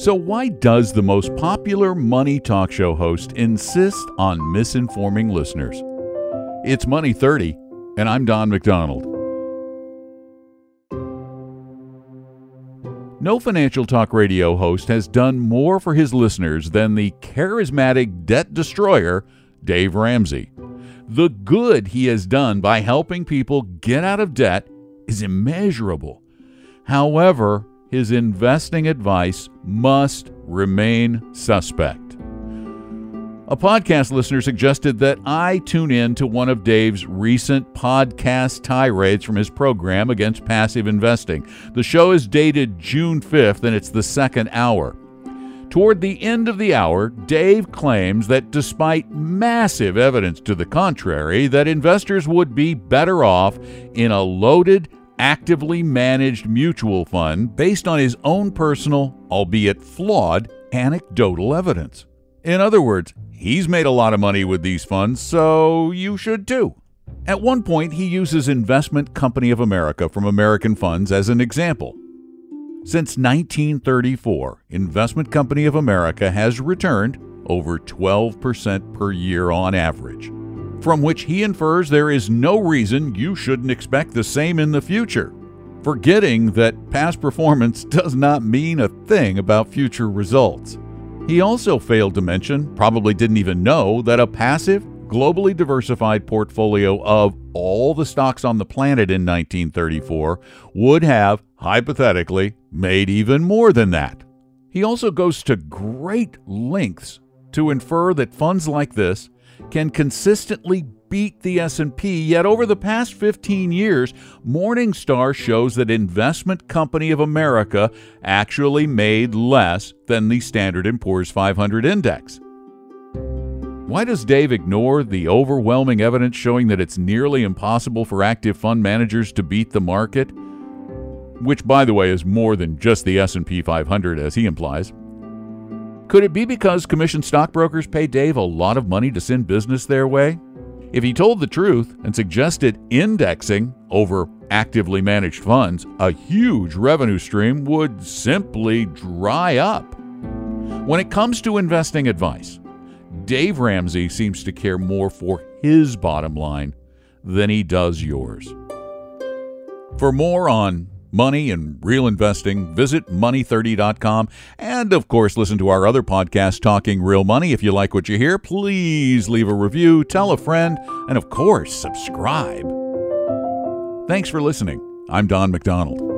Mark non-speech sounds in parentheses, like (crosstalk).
So, why does the most popular money talk show host insist on misinforming listeners? It's Money 30, and I'm Don McDonald. No financial talk radio host has done more for his listeners than the charismatic debt destroyer, Dave Ramsey. The good he has done by helping people get out of debt is immeasurable. However, his investing advice must remain suspect. A podcast listener suggested that I tune in to one of Dave's recent podcast tirades from his program against passive investing. The show is dated June 5th and it's the second hour. Toward the end of the hour, Dave claims that despite massive evidence to the contrary, that investors would be better off in a loaded actively managed mutual fund based on his own personal, albeit flawed, anecdotal evidence. In other words, he's made a lot of money with these funds, so you should too. At one point, he uses Investment Company of America from American Funds as an example. Since 1934, Investment Company of America has returned over 12% per year on average from which he infers there is no reason you shouldn't expect the same in the future, forgetting that past performance (laughs) does not mean a thing about future results. He also failed to mention, probably didn't even know, that a passive, globally diversified portfolio of all the stocks on the planet in 1934 would have, hypothetically, made even more than that. He also goes to great lengths to infer that funds like this can consistently beat the S&P, yet over the past 15 years, Morningstar shows that Investment Company of America actually made less than the Standard & Poor's 500 index. Why does Dave ignore the overwhelming evidence showing that it's nearly impossible for active fund managers to beat the market? Which by the way is more than just the S&P 500 as he implies. Could it be because commission stockbrokers pay Dave a lot of money to send business their way? If he told the truth and suggested indexing over actively managed funds, a huge revenue stream would simply dry up. When it comes to investing advice, Dave Ramsey seems to care more for his bottom line than he does yours. For more on money and real investing, visit money30.com. And of course, listen to our other podcast, Talking Real Money. If you like what you hear, please leave a review, tell a friend, and of course, subscribe. Thanks for listening. I'm Don McDonald.